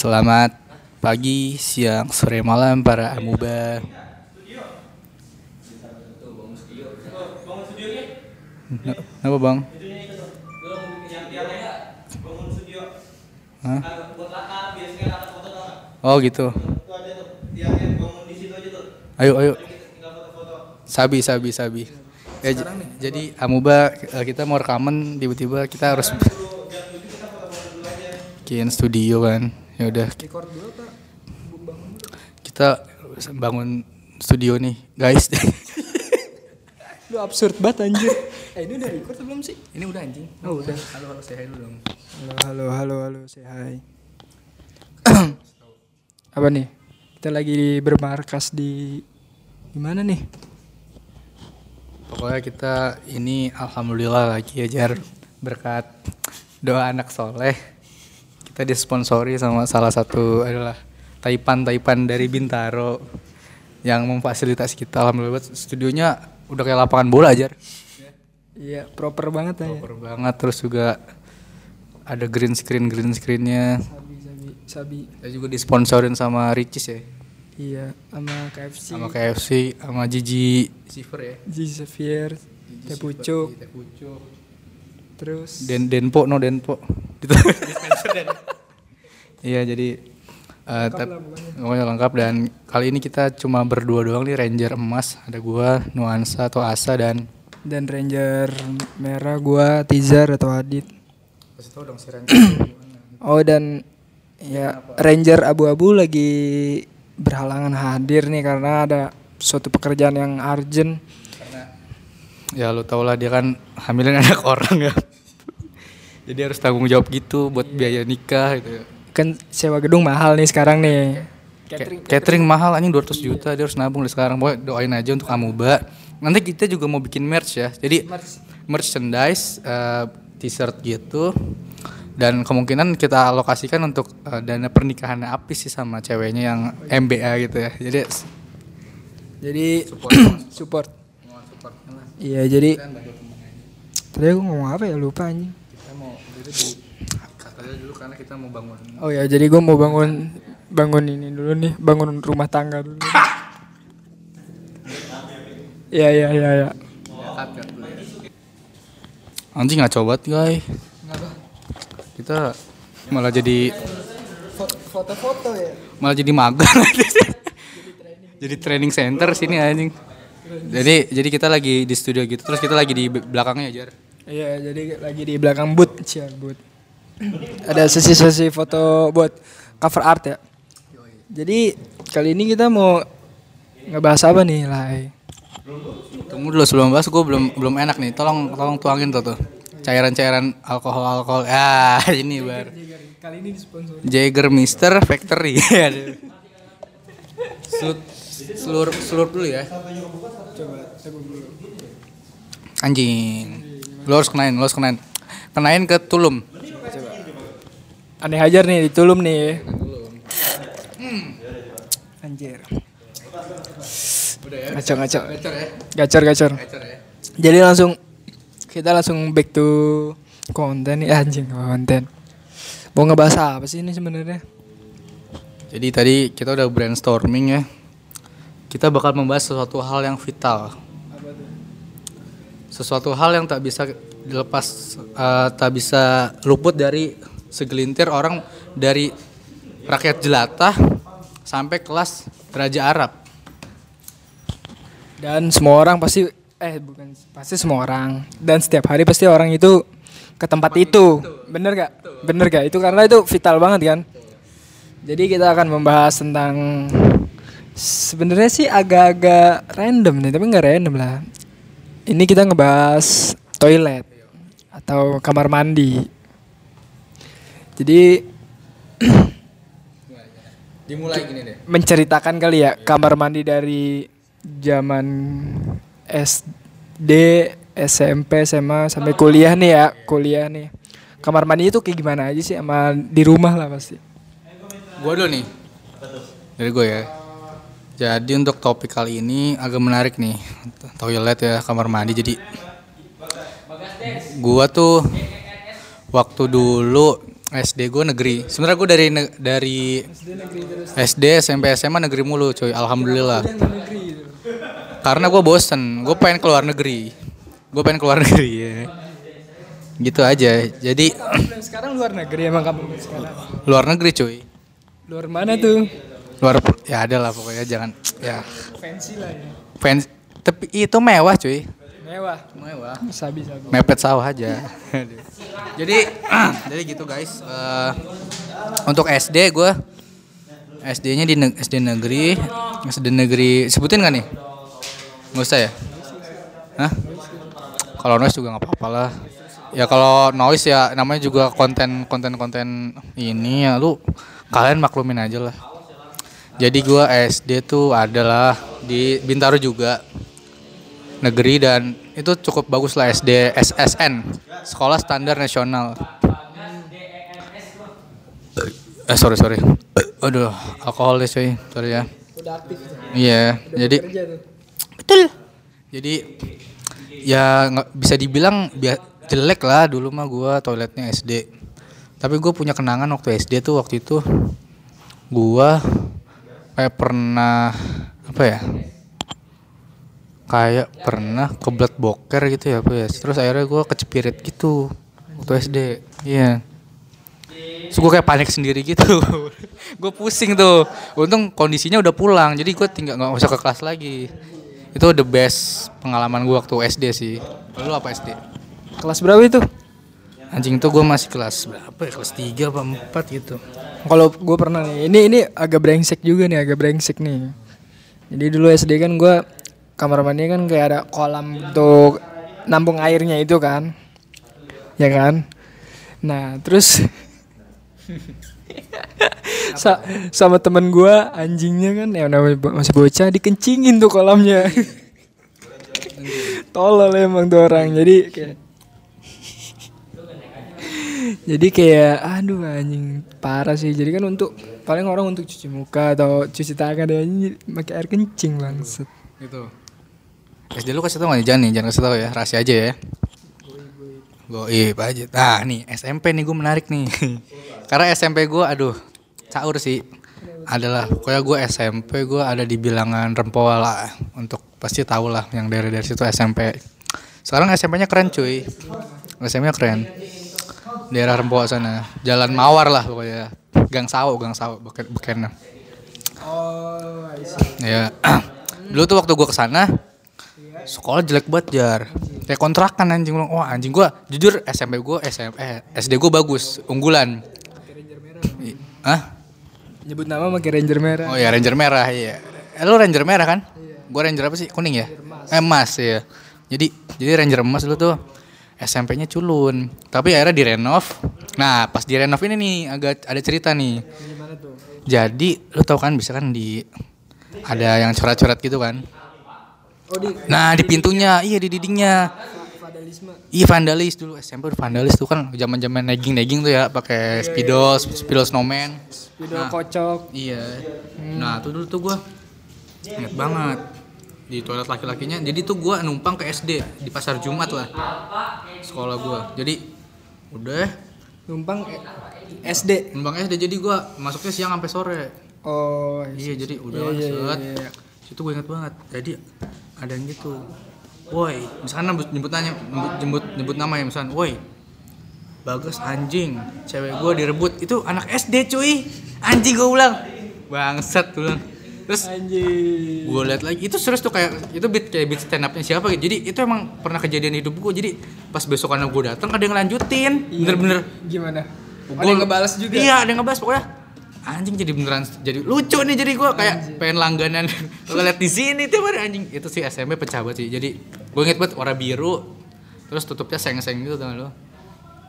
Selamat pagi, siang, sore, malam para amuba. Kenapa bang? Hah? Oh gitu. Ayo ayo. Sabi sabi sabi. Ya, jadi amuba eh, kita mau rekaman tiba-tiba kita harus bikin studio kan. Ya udah kita bangun studio nih guys. Lu absurd banget anjir. eh ini udah record belum sih? Ini udah anjing. Oh, udah. Halo halo say hi dulu dong. Halo halo halo halo say hi. apa nih? Kita lagi bermarkas di gimana nih? Pokoknya kita ini alhamdulillah lagi ajar berkat doa anak soleh. Kita disponsori sama salah satu adalah Taipan-Taipan dari Bintaro yang memfasilitasi kita alhamdulillah studionya udah kayak lapangan bola ajar. Iya, proper banget ya. Proper banget terus juga ada green screen green screennya. Sabi sabi sabi. Kita juga disponsorin sama Ricis ya. Iya, sama KFC. Sama KFC, sama Gigi Siver ya. G Xavier, Teh Pucuk, Teh Pucuk. Terus Den Denpo no Denpo. Gitu. Iya jadi eh, Lengkap lengkap dan kali ini kita cuma berdua doang nih Ranger emas ada gua Nuansa atau Asa dan dan Ranger merah gua Tizar atau Adit. kasih tau dong si Ranger Oh dan ya Ranger abu-abu lagi berhalangan hadir nih karena ada suatu pekerjaan yang urgent. ya lu tau lah dia kan hamilin anak orang ya jadi harus tanggung jawab gitu buat biaya nikah gitu Kan sewa gedung mahal nih sekarang nih. catering, catering mahal anjing 200 juta dia harus nabung dari sekarang. Pokoknya doain aja untuk Amuba. Nanti kita juga mau bikin merch ya. Jadi merchandise eh, t-shirt gitu. Dan kemungkinan kita alokasikan untuk eh, dana pernikahan Apis sih sama ceweknya yang MBA gitu ya. Jadi Jadi support. Iya jadi tadi aku ngomong apa ya? Lupa anjing. Kita mau jadi di katanya dulu karena kita mau bangun. Oh ya jadi gue mau bangun bangun ini dulu nih bangun rumah tangga dulu. Iya iya iya ya. anjing nggak coba guys. Kita malah jadi Foto-foto ya. malah jadi magang jadi training center sini anjing. Jadi jadi kita lagi di studio gitu terus kita lagi di be- belakangnya jar Iya, jadi lagi di belakang booth, cia booth. Ada sesi-sesi foto buat cover art ya. Jadi kali ini kita mau ngebahas apa nih, Lai? tunggu dulu sebelum bahas gue belum belum enak nih tolong tolong tuangin tuh tuh cairan-cairan alkohol alkohol ah ini bar Kali ini disponsori. Jaeger Mister Factory Aduh. Selut, selur selur dulu ya Coba teguh dulu. anjing lu harus kenain lu harus kenain kenain ke tulum Aneh ajar nih di Tulum nih. Anjir. Ngacor ngacor. Gacor ya Gacor gacor. gacor ya Jadi langsung kita langsung back to konten nih anjing konten. Mau ngebahas apa sih ini sebenarnya? Jadi tadi kita udah brainstorming ya. Kita bakal membahas sesuatu hal yang vital. Sesuatu hal yang tak bisa dilepas, eh, tak bisa luput dari segelintir orang dari rakyat jelata sampai kelas Raja Arab. Dan semua orang pasti eh bukan pasti semua orang dan setiap hari pasti orang itu ke tempat itu. Bener gak? Bener gak? Itu karena itu vital banget kan. Jadi kita akan membahas tentang sebenarnya sih agak-agak random nih, tapi nggak random lah. Ini kita ngebahas toilet atau kamar mandi. Jadi Dimulai gini deh. menceritakan kali ya kamar mandi dari zaman SD, SMP, SMA sampai kuliah nih ya, kuliah nih. Kamar mandi itu kayak gimana aja sih sama di rumah lah pasti. Gue dulu nih. Dari gue ya. Jadi untuk topik kali ini agak menarik nih. Toilet ya, kamar mandi. Jadi gua tuh waktu dulu SD gue negeri. Sebenarnya gue dari ne- dari SD SMP SMA negeri mulu cuy. Alhamdulillah. Karena gue bosen. Gue pengen keluar negeri. Gue pengen keluar negeri ya. Gitu aja. Jadi Sekarang luar negeri emang kamu sekarang. luar negeri cuy. Luar mana tuh? Luar ya ada lah pokoknya jangan ya Fancy lah ya. fans tapi itu mewah cuy. Mewah. Mewah. Sabi sabi. mepet sawah aja. jadi jadi gitu guys. Eh, untuk SD gue SD-nya di neg- SD negeri, SD negeri sebutin gak nih? Nggak usah ya? Hah? Kalau noise juga nggak apa-apa lah. Ya kalau noise ya namanya juga konten konten konten ini ya lu kalian maklumin aja lah. Jadi gua SD tuh adalah di Bintaro juga negeri dan itu cukup bagus lah SD SSN Sekolah Standar Nasional. Eh sorry sorry. Aduh alkohol deh cuy sorry ya. Udah aktif. Iya jadi Kerja tuh. betul. Jadi ya nggak bisa dibilang jelek lah dulu mah gua toiletnya SD. Tapi gue punya kenangan waktu SD tuh waktu itu gua kayak pernah apa ya? Kayak pernah kebelet boker gitu ya apa ya. Terus akhirnya gua kecepirit gitu waktu SD. Iya. Terus gue kayak panik sendiri gitu. gue pusing tuh. Untung kondisinya udah pulang, jadi gue tinggal nggak usah ke kelas lagi. Itu the best pengalaman gue waktu SD sih. Lu apa SD? Kelas berapa itu? Anjing tuh gue masih kelas berapa ya? Kelas 3 apa 4 gitu. Kalau gue pernah nih, ini ini agak brengsek juga nih, agak brengsek nih. Jadi dulu SD kan gue kamar mandi kan kayak ada kolam untuk nampung airnya itu kan, ya kan. Nah terus sa- sama temen gue anjingnya kan ya namanya masih bocah dikencingin tuh kolamnya. Tolol emang tuh orang. Jadi kayak jadi kayak aduh anjing parah sih. Jadi kan untuk paling orang untuk cuci muka atau cuci tangan anjing pakai air kencing langsung. Gitu. SD lu kasih tau gak nih? Jangan nih, jangan kasih tau ya. Rahasia aja ya. Goib aja. Nah nih SMP nih gue menarik nih. Karena SMP gue aduh caur sih. Adalah pokoknya gue SMP gue ada di bilangan Rempoa lah. Untuk pasti tau lah yang dari dari situ SMP. Sekarang SMP-nya keren cuy. SMP-nya keren. Daerah Rempoa sana. Jalan Mawar lah pokoknya. Gang Sawo, Gang Sawo beken bekennya. Oh, Ya. Dulu tuh waktu gua ke sana sekolah jelek banget jar. Kayak kontrakan anjing bilang, wah anjing gua jujur SMP gua SMP eh, SD gua bagus, unggulan. Hah? Nyebut nama pakai ranger merah. Oh ya Ranger merah iya. Eh, lu Ranger merah kan? Gua Ranger apa sih? Kuning ya? Eh, emas ya. Jadi jadi Ranger emas lu tuh SMP-nya culun. Tapi akhirnya direnov. Nah, pas direnov ini nih agak ada cerita nih. Jadi lu tau kan bisa kan di ada yang coret-coret gitu kan? Oh Nah di pintunya, iya di dindingnya. Iya vandalis dulu SMP vandalis tuh kan zaman zaman nagging nagging tuh ya pakai spidol spidol snowman. Video kocok. Iya. Nah tuh dulu tuh gua inget banget di toilet laki-lakinya. Jadi tuh gua numpang ke SD di pasar Jumat lah sekolah gua. Jadi udah Numpang eh, SD. numpang SD jadi gua masuknya siang sampai sore. Oh, Iya jadi udah Iya, iya, iya, iya. Situ gue inget banget. Jadi ada yang gitu. Woi, misalkan nyebut nanya nyebut, nyebut nyebut nama ya misalkan, woi. Bagus anjing, cewek gue direbut. Itu anak SD cuy. Anjing gue bilang. Bangsat gue bilang. Terus Anjing. gue liat lagi itu serius tuh kayak itu beat kayak beat stand upnya siapa gitu. Jadi itu emang pernah kejadian di hidup gue. Jadi pas besokannya gue datang ada yang lanjutin. Bener-bener Gimana? Ada Gua- yang ngebalas juga. Iya, ada yang ngebalas pokoknya. Anjing jadi beneran jadi lucu nih jadi gua kayak pengen langganan kalau lihat di sini tuh ada anjing. Itu sih SMP pecah banget sih. Jadi gue inget banget warna biru terus tutupnya seng-seng gitu tau lo.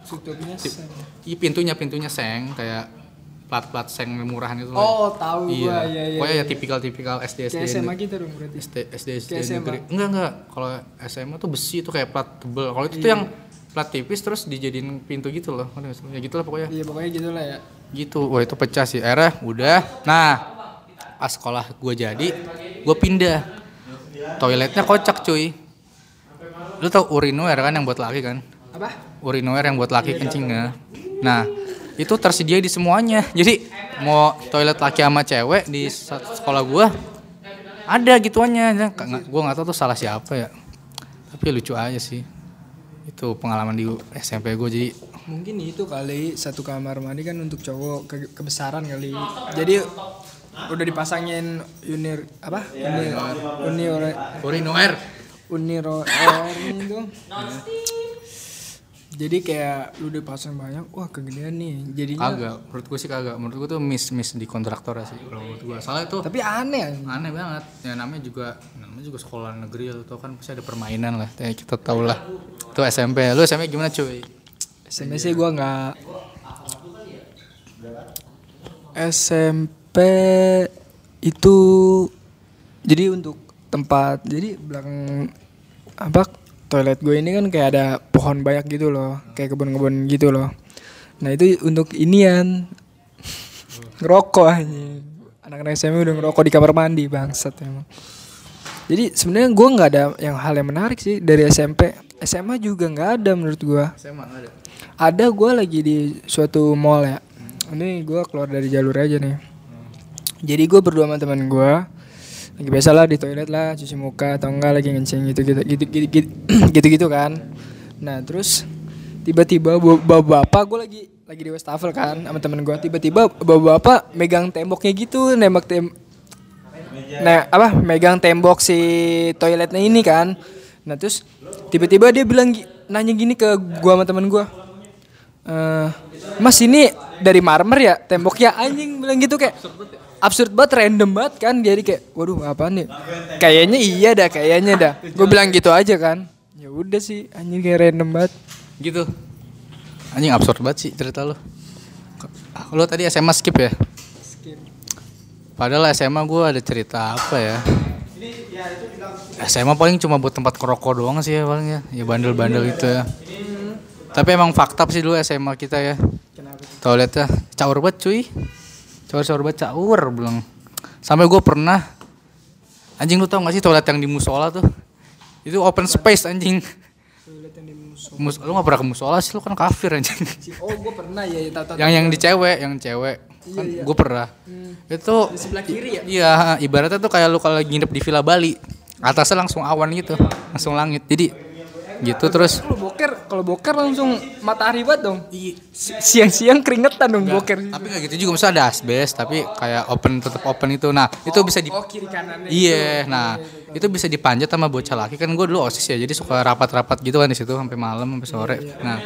Tutupnya sen. Iya pintunya pintunya seng kayak plat-plat seng murahan itu. Oh, tahu iya. gua. Iya, iya. Pokoknya iya. ya tipikal-tipikal SD SD. Kayak SMA kita dong berarti. SD SD SD negeri. Enggak enggak. Kalau SMA tuh besi itu kayak plat tebel. Kalau itu Iya. tuh yang plat tipis terus dijadiin pintu gitu loh. Ya gitu lah pokoknya Iya, pokoknya gitu lah ya. gitu wah itu pecah sih akhirnya udah nah pas sekolah gue jadi gue pindah toiletnya kocak cuy lu tau urinoir kan yang buat laki kan Apa? urinoir yang buat laki kencingnya nah itu tersedia di semuanya. Jadi mau toilet laki sama cewek di sekolah gua ada gituannya. Ya, nggak- nggak- gua nggak tahu tuh salah siapa ya. Tapi lucu aja sih. Itu pengalaman di SMP gue jadi Mungkin itu kali satu kamar mandi kan untuk cowok ke- kebesaran kali. Jadi udah dipasangin unir apa? Unir unir urinoir. uniro itu. Jadi kayak lu udah pasang banyak, wah kegedean nih. Jadinya kagak menurut gue sih kagak. Menurut gue tuh miss miss di kontraktor sih kalau menurut gue soalnya itu tapi aneh aneh banget. Ya namanya juga namanya juga sekolah negeri lo tau kan pasti ada permainan lah. Kayak kita tau lah. Itu SMP lu SMP gimana cuy? SMP sih gua nggak. SMP itu jadi untuk tempat jadi belakang apa toilet gue ini kan kayak ada pohon banyak gitu loh kayak kebun-kebun gitu loh. Nah itu untuk inian. Ngerokok aja anak-anak SMP udah ngerokok di kamar mandi bangsat emang. Jadi sebenarnya gue nggak ada yang hal yang menarik sih dari SMP SMA juga nggak ada menurut gue. SMA ada? Ada gue lagi di suatu mall ya. Ini gue keluar dari jalur aja nih. Jadi gue berdua sama teman gue lagi biasa lah di toilet lah cuci muka atau enggak lagi ngencing gitu gitu gitu gitu gitu, gitu, gitu kan. Nah terus tiba-tiba bapak bapak gue lagi lagi di wastafel kan sama temen gue tiba-tiba bapak bapak megang temboknya gitu nembak tem nah apa megang tembok si toiletnya ini kan. Nah terus tiba-tiba dia bilang nanya gini ke gua sama temen gua eh mas ini dari marmer ya temboknya? Anjing bilang gitu kayak absurd banget random banget kan. Jadi kayak waduh apaan nih? Kayaknya iya dah kayaknya dah. Gue bilang gitu aja kan. Ya udah sih anjing kayak random banget. Gitu. Anjing absurd banget sih cerita lu. Lu tadi SMA skip ya? Padahal SMA gue ada cerita apa ya? SMA paling cuma buat tempat kerokok doang sih ya paling ya ya bandel-bandel gitu ya. Tapi emang fakta sih dulu SMA kita ya. Toiletnya caur banget cuy caur caur banget caur bilang. Sampai gue pernah anjing lu tau gak sih toilet yang di musola tuh? Itu open space anjing. Mus lu gak pernah ke musola sih lu kan kafir anjing. Oh gue pernah ya tahu yang yang di cewek yang cewek. Kan gue pernah. Itu sebelah kiri ya? iya ibaratnya tuh kayak lu kalau nginep di Villa Bali atasnya langsung awan gitu langsung langit. Jadi gitu terus? Kalau boker kalau boker langsung matahari banget dong. Si- siang-siang keringetan dong boker. tapi nggak gitu juga misalnya ada asbes tapi kayak open tetap open itu. Nah itu bisa di oh kiri kanan Iya, nah itu bisa dipanjat sama bocah laki. Kan gue dulu osis ya, jadi suka rapat-rapat gitu kan di situ sampai malam sampai sore. Nah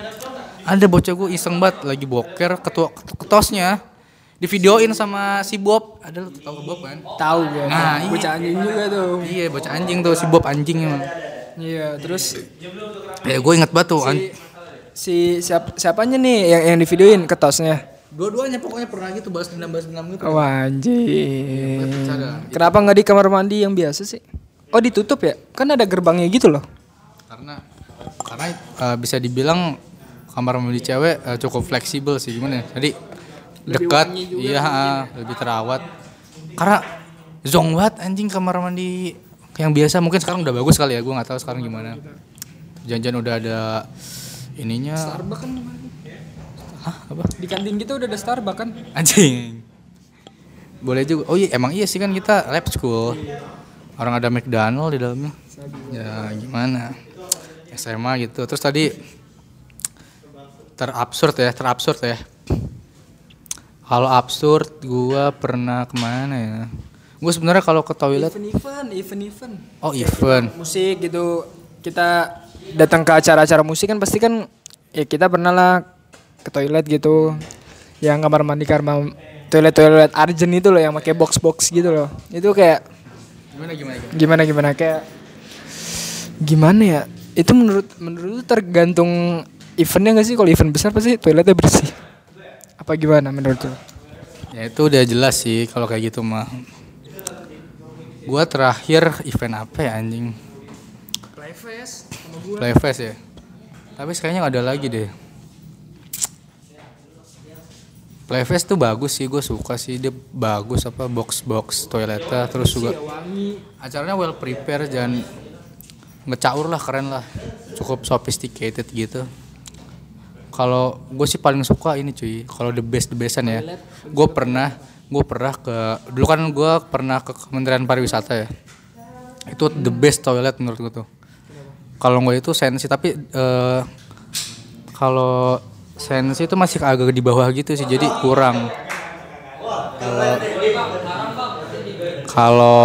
ada bocah gue iseng banget lagi boker ketua ketosnya di videoin sama si Bob. Ada lu tau Bob kan? tahu gue Nah, iya. bocah anjing juga tuh Iya bocah anjing tuh si Bob anjing emang. iya terus Ya gue inget banget tuh. si, an- si siap, siapanya nih yang yang di videoin ketosnya Dua-duanya pokoknya pernah gitu balas dendam balas dendam gitu. oh anjing Bercanda. kenapa nggak di kamar mandi yang biasa sih oh ditutup ya kan ada gerbangnya gitu loh Karena karena eh, bisa dibilang kamar mandi cewek eh, cukup fleksibel sih gimana ya. Jadi dekat, iya ah, lebih terawat. Karena zong banget anjing kamar mandi yang biasa mungkin sekarang udah bagus kali ya, gue nggak tahu sekarang gimana. Janjian udah ada ininya. Starbucks kan Hah, apa? di kantin kita udah ada Starbucks kan Anjing. Boleh juga. Oh iya, emang iya sih kan kita lab school. Orang ada McDonald di dalamnya. Ya gimana? SMA gitu. Terus tadi terabsurd ya, terabsurd ya. Kalau absurd, gua pernah ke mana ya? Gue sebenarnya kalau ke toilet, event-event event-event oh event. musik gitu kita datang ke acara-acara musik kan pasti kan ya kita pernah lah ke toilet gitu yang kamar mandi kamar toilet toilet arjen itu loh yang pakai box box gitu loh itu kayak Gimana gimana? gimana? gimana gimana kayak gimana ya itu menurut menurut tergantung eventnya gak sih kalau event besar pasti toiletnya bersih apa gimana menurut lu Ya itu udah jelas sih kalau kayak gitu mah. Gua terakhir event apa ya anjing? Playfest Playfest ya. Tapi kayaknya ada lagi deh. Playfest tuh bagus sih, gue suka sih dia bagus apa box box toiletnya terus juga acaranya well prepare dan ngecaur lah keren lah cukup sophisticated gitu kalau gue sih paling suka ini cuy. Kalau the best the bestan ya. Gue pernah gue pernah ke dulu kan gue pernah ke Kementerian Pariwisata ya. Itu the best toilet menurut gue tuh. Kalau gue itu sensi tapi eh, kalau sensi itu masih agak di bawah gitu sih jadi kurang. Kalau kalau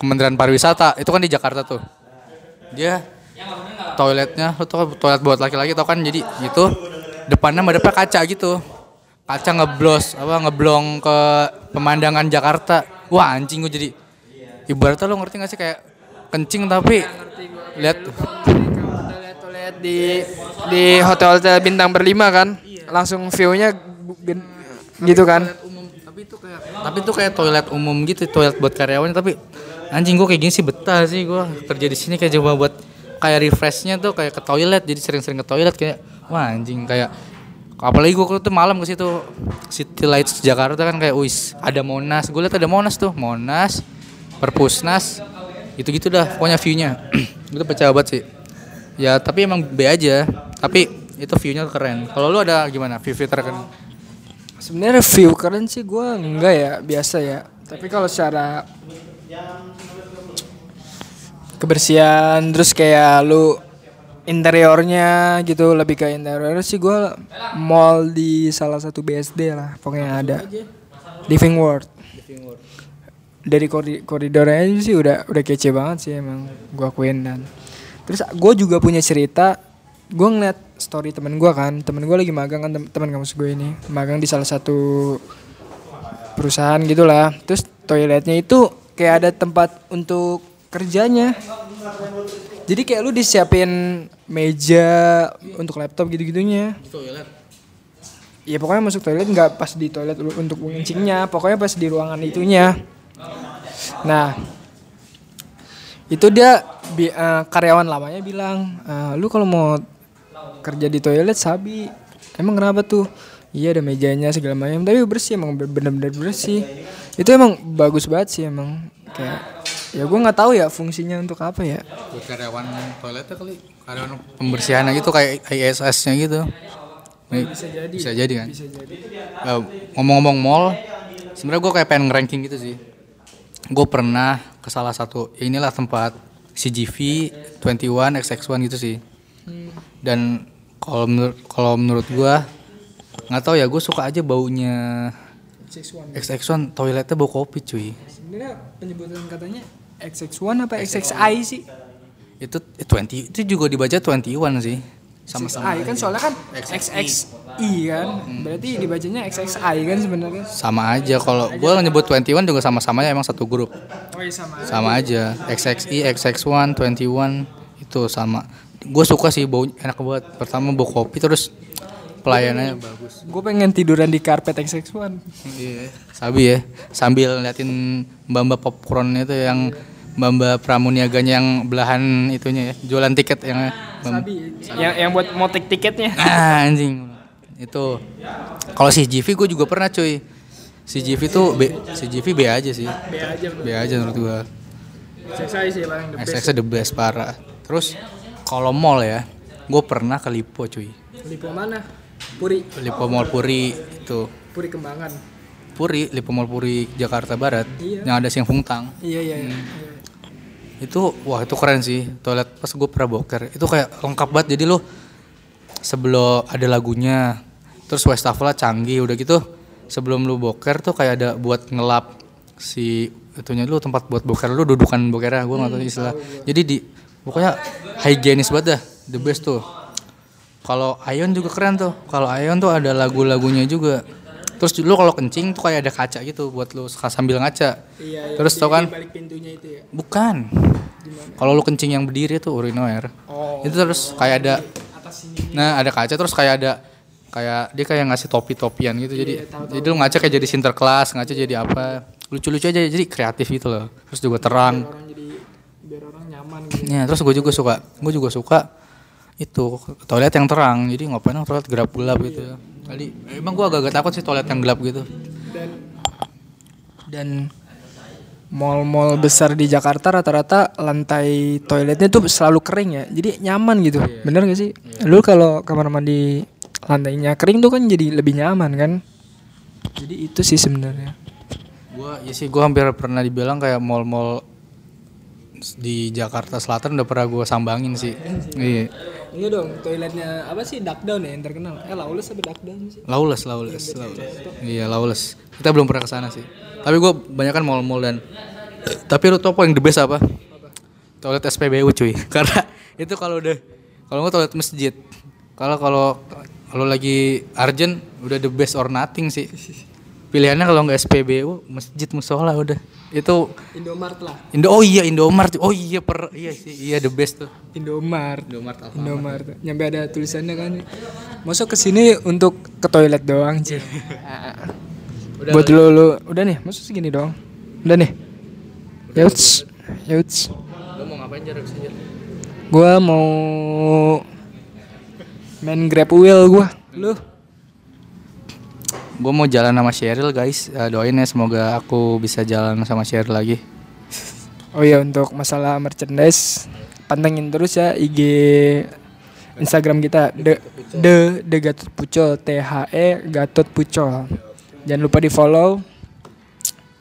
Kementerian Pariwisata itu kan di Jakarta tuh. Dia toiletnya lu tau toilet buat laki-laki tau kan? Jadi gitu. Depannya madepnya kaca gitu. Kaca ngeblos apa ngeblong ke pemandangan Jakarta. Wah anjing gue jadi ibaratnya lo ngerti gak sih? Kayak kencing tapi lihat lihat di di hotel hotel bintang berlima kan? Langsung view-nya gen- gitu kan? umum. Tapi itu kayak tapi itu kayak toilet umum gitu toilet buat karyawan tapi anjing gue kayak gini sih betah sih gue kerja di sini kayak coba buat kayak refreshnya tuh kayak ke toilet jadi sering-sering ke toilet kayak wah anjing kayak apalagi gue tuh malam ke situ City Lights Jakarta kan kayak wis ada Monas gue liat ada Monas tuh Monas Perpusnas gitu-gitu dah pokoknya view-nya. Gue percaya banget sih. Ya tapi emang B aja tapi itu view-nya keren. Kalau lu ada gimana view view terkeren? Sebenarnya view keren sih gue enggak ya biasa ya. Tapi kalau secara kebersihan terus kayak lu interiornya gitu lebih ke interior sih gue mall di salah satu BSD lah pokoknya ada. Living World dari kori- koridornya aja sih udah udah kece banget sih emang gue akuin dan. Terus gue juga punya cerita gue ngeliat story temen gue kan temen gue lagi magang kan tem- teman kampus gue ini magang di salah satu perusahaan gitulah. Terus toiletnya itu kayak ada tempat untuk kerjanya. Jadi kayak lu disiapin meja untuk laptop gitu-gitunya. Ya pokoknya masuk toilet nggak pas di toilet lu- untuk ngencingnya pokoknya pas di ruangan itunya. Nah itu dia bi- eh, karyawan lamanya bilang "Eh, lu kalau mau kerja di toilet sabi emang kenapa tuh? Iya ada mejanya segala macam tapi bersih emang bener-bener bersih. Itu emang bagus banget sih emang. Kayak ya gue nggak tahu ya fungsinya untuk apa ya. Buat karyawan toiletnya kali karyawan pembersihannya gitu kayak ISS-nya gitu. Bisa jadi. bisa jadi kan? Eh, ngomong-ngomong mall sebenarnya gue kayak pengen ranking gitu sih. Gue pernah ke salah satu ya inilah tempat CGV 21 XX1 gitu sih. Dan kalau menurut kalau menurut gue nggak tahu ya gue suka aja baunya XX1 toiletnya bau kopi cuy. Sebenarnya penyebutan katanya XX1 apa XXI sih itu eh, 20 itu juga dibaca 21 sih sama-sama XXI kan soalnya kan XXI kan berarti dibacanya XXI kan sebenarnya sama aja kalau gue nyebut 21 juga sama-samanya emang satu grup oh iya sama sama aja XXI XX1 21 itu sama gue suka sih bau enak banget pertama bau kopi terus pelayanannya bagus gue pengen tiduran di karpet XX1 iya sabi ya sambil liatin mbak-mbak popcorn itu yang mbak-mbak pramuniaganya yang belahan itunya ya jualan tiket yang Sabi yang yang buat motek tiketnya. Ah, anjing. Itu. Kalau CGV gue juga pernah cuy. CGV tuh B CGV B aja sih. B aja B aja menurut gue XXI sih paling the best. XX the best parah. Terus kalau mall ya gue pernah ke Lipo cuy. Lipo mana? Puri. Lipo Mall Puri itu. Puri Kembangan. Puri Lipo Mall Puri Jakarta Barat. Iya. yang ada Siang Fungtang iya iya. Iya. Itu wah itu keren sih. Toilet pas gue pernah boker itu kayak lengkap banget. Jadi lo sebelum ada lagunya terus wastafel canggih udah gitu sebelum lu boker tuh kayak ada buat ngelap si itunya lu tempat buat boker lu dudukan bokernya gue nggak tahu istilah. jadi di pokoknya higienis banget dah the best tuh. Kalau Ion juga keren tuh. Kalau Ion tuh ada lagu-lagunya juga terus lu kalau kencing tuh kayak ada kaca gitu buat lu sambil ngaca iya, iya. terus tau kan balik pintunya itu ya Bukan. Kalau lu kencing yang berdiri tuh urinoir. oh Itu terus kayak ada sini nah ada kaca terus kayak ada kayak dia kayak ngasih topi-topian gitu jadi Iya, tahu, jadi lu ngaca kayak jadi sinterklas, ngaca jadi apa. Lucu-lucu aja jadi kreatif gitu loh. Terus juga terang. orang jadi biar orang nyaman gitu Ya, terus gue juga suka. Gue juga suka itu toilet yang terang. Jadi ngapain toilet gelap-gelap gitu. Kali emang gue agak-agak takut sih toilet yang gelap gitu. dan dan mall-mall besar di Jakarta rata-rata lantai toiletnya tuh selalu kering ya. Jadi nyaman gitu. Bener gak sih? Lu kalau kamar mandi lantainya kering tuh kan jadi lebih nyaman kan? Jadi itu sih sebenarnya. Gua ya sih gua hampir pernah dibilang kayak mall-mall di Jakarta Selatan udah pernah gua sambangin sih. Iya. Iya dong toiletnya apa sih duck down ya yang terkenal eh lawless apa duck down sih Lawless, lawless, lawless. Iya, lawless. Kita belum pernah ke sana sih. Tapi gua banyak kan mall-mall dan tapi lu tau apa yang the best apa? Toilet SPBU cuy. Karena itu kalau udah kalau nggak toilet masjid. Kalau kalau kalau lagi urgent udah the best or nothing sih. Pilihannya kalau nggak SPBU masjid musola udah. Itu Indomart lah Indo oh iya Indomart. Oh iya per iya sih iya the best tuh. Indomart Indomart Alfamart. Indomart nyampe ada tulisannya kan masuk ke sini untuk ke toilet doang sih Udah buat lu, lu udah nih masuk segini doang udah nih Yauts Yauts Lu mau ngapain jarak sini? Gua mau main grab wheel gua. Lu? Gue mau jalan sama Cheryl guys. Eh, doain ya semoga aku bisa jalan sama Cheryl lagi. Oh iya untuk masalah merchandise pantengin terus ya IG Instagram kita the the the Gatot Pucol T H E Gatot Pucol. Jangan lupa di follow.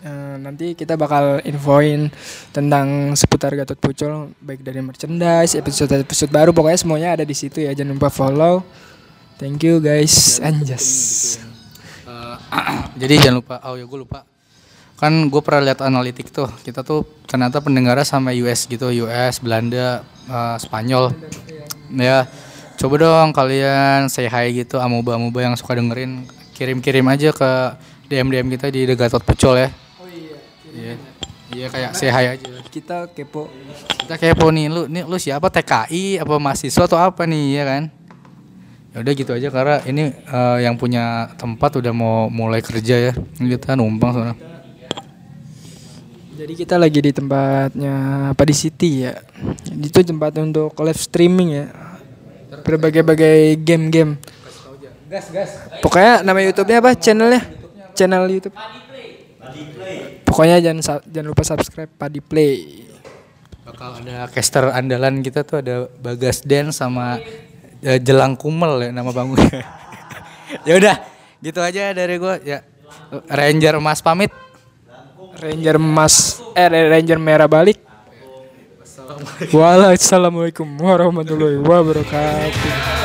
Eh, nanti kita bakal infoin tentang seputar Gatot Pucol baik dari merchandise episode episode baru pokoknya semuanya ada di situ ya jangan lupa follow. Thank you guys anjas. Jadi jangan lupa. Oh ya gue lupa. Kan gue pernah lihat analitik tuh. Kita tuh ternyata pendengarnya sama US gitu. US, Belanda, eh, Spanyol. Ya coba dong kalian say hi gitu amuba-amuba yang suka dengerin kirim-kirim aja ke DM DM kita di The Gatot Pucol ya. Oh iya. Iya. Iya kayak say hi aja. Kita kepo Kita kepo nih, lu nih lu siapa TKI apa mahasiswa atau apa nih ya kan? Ya udah gitu aja karena ini eh, yang punya tempat udah mau mulai kerja ya. Ini Kita numpang soalnya. Jadi kita lagi di tempatnya Padi City ya. Itu tempat untuk live streaming ya. Berbagai-bagai game-game. Pokoknya nama YouTube-nya apa? Channelnya? Channel YouTube. Pokoknya jangan jangan lupa subscribe Padi Play. Bakal ada caster andalan kita tuh ada Bagas Den sama Jelang Kumel ya nama bangunnya. ya udah, gitu aja dari gua ya. Ranger Emas pamit. Ranger emas eh Ranger merah balik. Waalaikumsalam warahmatullahi wabarakatuh.